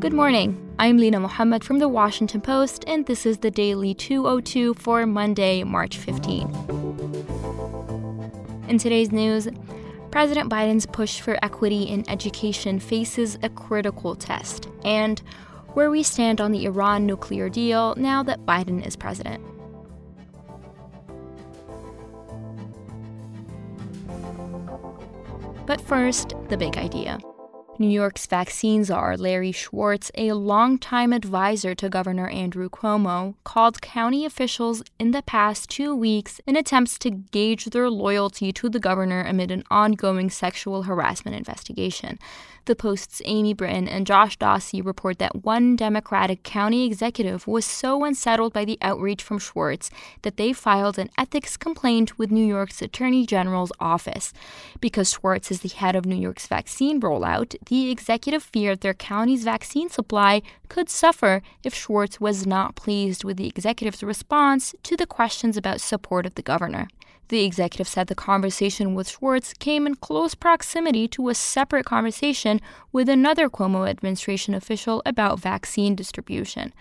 Good morning. I'm Lina Mohammed from The Washington Post, and this is the Daily 202 for Monday, March 15. In today's news, President Biden's push for equity in education faces a critical test, and where we stand on the Iran nuclear deal now that Biden is president. But first, the big idea. New York's vaccine czar Larry Schwartz, a longtime advisor to Governor Andrew Cuomo, called county officials in the past two weeks in attempts to gauge their loyalty to the governor amid an ongoing sexual harassment investigation. The Post's Amy Brittain and Josh Dawsey report that one Democratic county executive was so unsettled by the outreach from Schwartz that they filed an ethics complaint with New York's Attorney General's office. Because Schwartz is the head of New York's vaccine rollout, the executive feared their county's vaccine supply could suffer if Schwartz was not pleased with the executive's response to the questions about support of the governor. The executive said the conversation with Schwartz came in close proximity to a separate conversation with another Cuomo administration official about vaccine distribution.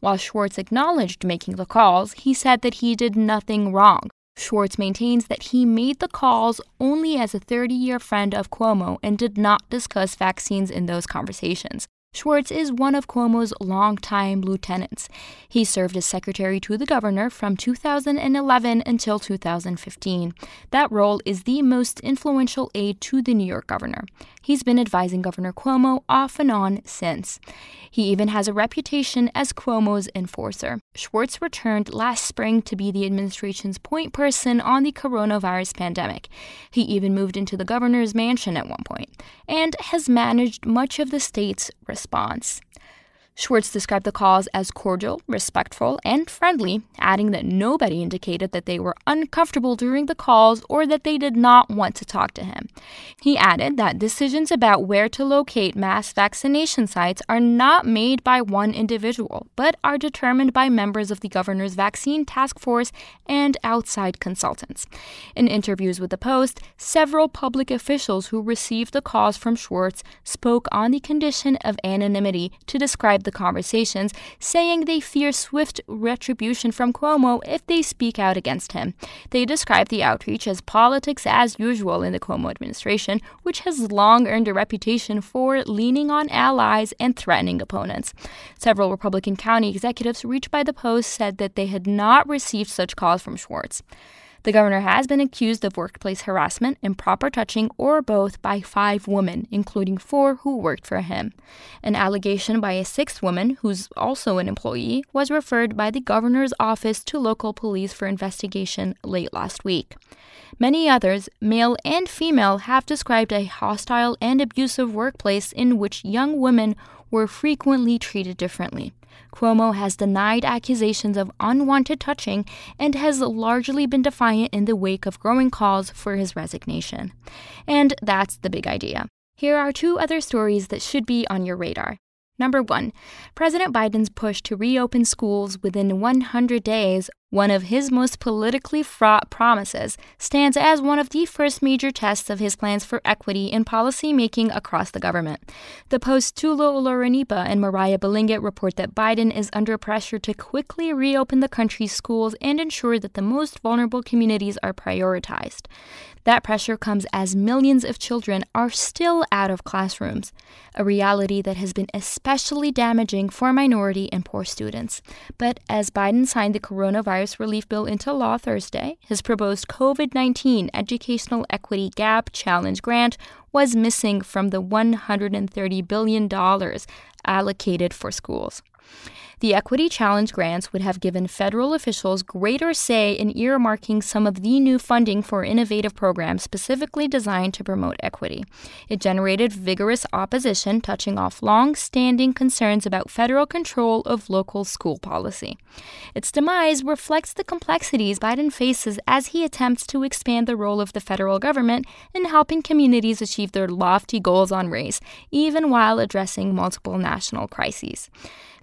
While Schwartz acknowledged making the calls, he said that he did nothing wrong. Schwartz maintains that he made the calls only as a 30 year friend of Cuomo and did not discuss vaccines in those conversations. Schwartz is one of Cuomo's longtime lieutenants. He served as secretary to the governor from 2011 until 2015. That role is the most influential aide to the New York governor. He's been advising Governor Cuomo off and on since. He even has a reputation as Cuomo's enforcer. Schwartz returned last spring to be the administration's point person on the coronavirus pandemic. He even moved into the governor's mansion at one point and has managed much of the state's response response. Schwartz described the calls as cordial, respectful, and friendly, adding that nobody indicated that they were uncomfortable during the calls or that they did not want to talk to him. He added that decisions about where to locate mass vaccination sites are not made by one individual, but are determined by members of the governor's vaccine task force and outside consultants. In interviews with the Post, several public officials who received the calls from Schwartz spoke on the condition of anonymity to describe the conversations, saying they fear swift retribution from Cuomo if they speak out against him. They describe the outreach as politics as usual in the Cuomo administration, which has long earned a reputation for leaning on allies and threatening opponents. Several Republican county executives reached by the Post said that they had not received such calls from Schwartz. The governor has been accused of workplace harassment, improper touching, or both by five women, including four who worked for him. An allegation by a sixth woman, who's also an employee, was referred by the governor's office to local police for investigation late last week. Many others, male and female, have described a hostile and abusive workplace in which young women were frequently treated differently. Cuomo has denied accusations of unwanted touching and has largely been defiant in the wake of growing calls for his resignation. And that's the big idea. Here are two other stories that should be on your radar. Number one, President Biden's push to reopen schools within 100 days one of his most politically fraught promises, stands as one of the first major tests of his plans for equity in policymaking across the government. The Post Toluse Olorunnipa and Moriah Balingit report that Biden is under pressure to quickly reopen the country's schools and ensure that the most vulnerable communities are prioritized. That pressure comes as millions of children are still out of classrooms, a reality that has been especially damaging for minority and poor students. But as Biden signed the coronavirus coronavirus relief bill into law Thursday, his proposed COVID 19 Educational Equity Gap Challenge grant was missing from the $130 billion allocated for schools. The Equity Challenge grants would have given federal officials greater say in earmarking some of the new funding for innovative programs specifically designed to promote equity. It generated vigorous opposition, touching off long standing concerns about federal control of local school policy. Its demise reflects the complexities Biden faces as he attempts to expand the role of the federal government in helping communities achieve their lofty goals on race, even while addressing multiple national crises.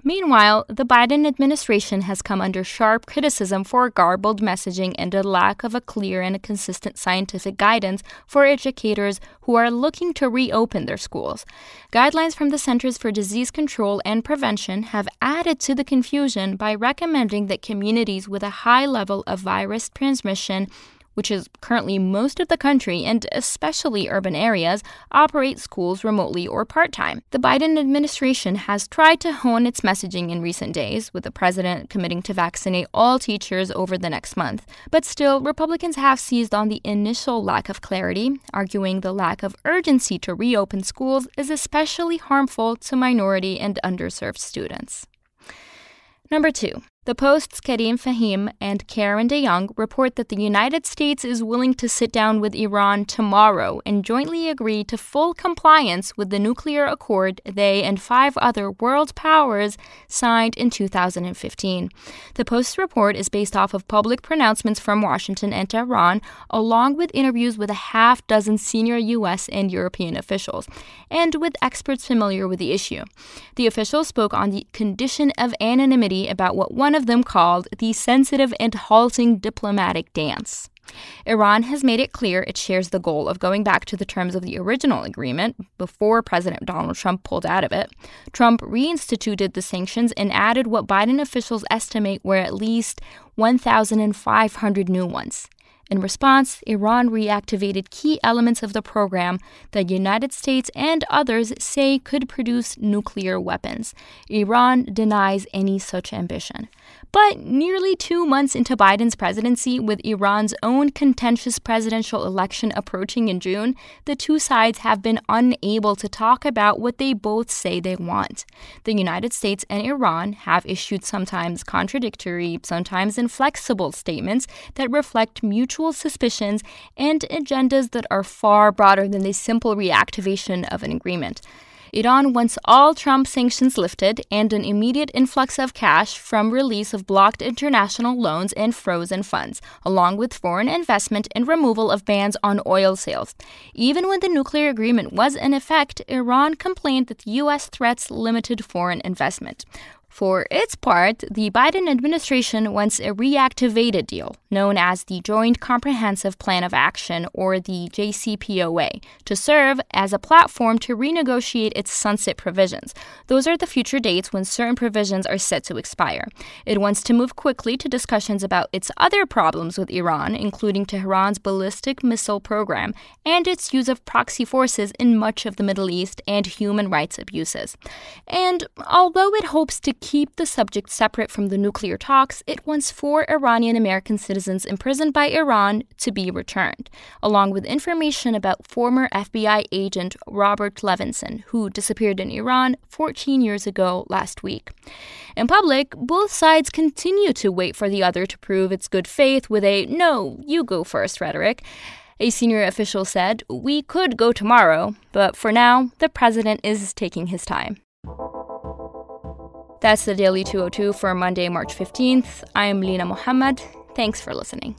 Meanwhile, the Biden administration has come under sharp criticism for garbled messaging and a lack of a clear and consistent scientific guidance for educators who are looking to reopen their schools. Guidelines from the Centers for Disease Control and Prevention have added to the confusion by recommending that communities with a high level of virus transmission which is currently most of the country and especially urban areas, operate schools remotely or part time. The Biden administration has tried to hone its messaging in recent days, with the president committing to vaccinate all teachers over the next month. But still, Republicans have seized on the initial lack of clarity, arguing the lack of urgency to reopen schools is especially harmful to minority and underserved students. Number two, the Post's Karim Fahim and Karen DeYoung report that the United States is willing to sit down with Iran tomorrow and jointly agree to full compliance with the nuclear accord they and five other world powers signed in 2015. The Post's report is based off of public pronouncements from Washington and Tehran, along with interviews with a half dozen senior U.S. and European officials, and with experts familiar with the issue. The officials spoke on the condition of anonymity about what one one of them called the sensitive and halting diplomatic dance. Iran has made it clear it shares the goal of going back to the terms of the original agreement before President Donald Trump pulled out of it. Trump reinstituted the sanctions and added what Biden officials estimate were at least 1,500 new ones. In response, Iran reactivated key elements of the program that the United States and others say could produce nuclear weapons. Iran denies any such ambition. But nearly two months into Biden's presidency, with Iran's own contentious presidential election approaching in June, the two sides have been unable to talk about what they both say they want. The United States and Iran have issued sometimes contradictory, sometimes inflexible statements that reflect mutual suspicions and agendas that are far broader than the simple reactivation of an agreement. Iran wants all Trump sanctions lifted and an immediate influx of cash from release of blocked international loans and frozen funds, along with foreign investment and removal of bans on oil sales. Even when the nuclear agreement was in effect, Iran complained that U.S. threats limited foreign investment. For its part, the Biden administration wants a reactivated deal, known as the Joint Comprehensive Plan of Action, or the JCPOA, to serve as a platform to renegotiate its sunset provisions. Those are the future dates when certain provisions are set to expire. It wants to move quickly to discussions about its other problems with Iran, including Tehran's ballistic missile program and its use of proxy forces in much of the Middle East and human rights abuses. And although it hopes to keep the subject separate from the nuclear talks, it wants four Iranian American citizens imprisoned by Iran to be returned, along with information about former FBI agent Robert Levinson, who disappeared in Iran 14 years ago last week. In public, both sides continue to wait for the other to prove its good faith with a no, you go first rhetoric. A senior official said, We could go tomorrow, but for now, the president is taking his time. That's the Daily 202 for Monday, March 15th. I'm Lina Mohammed. Thanks for listening.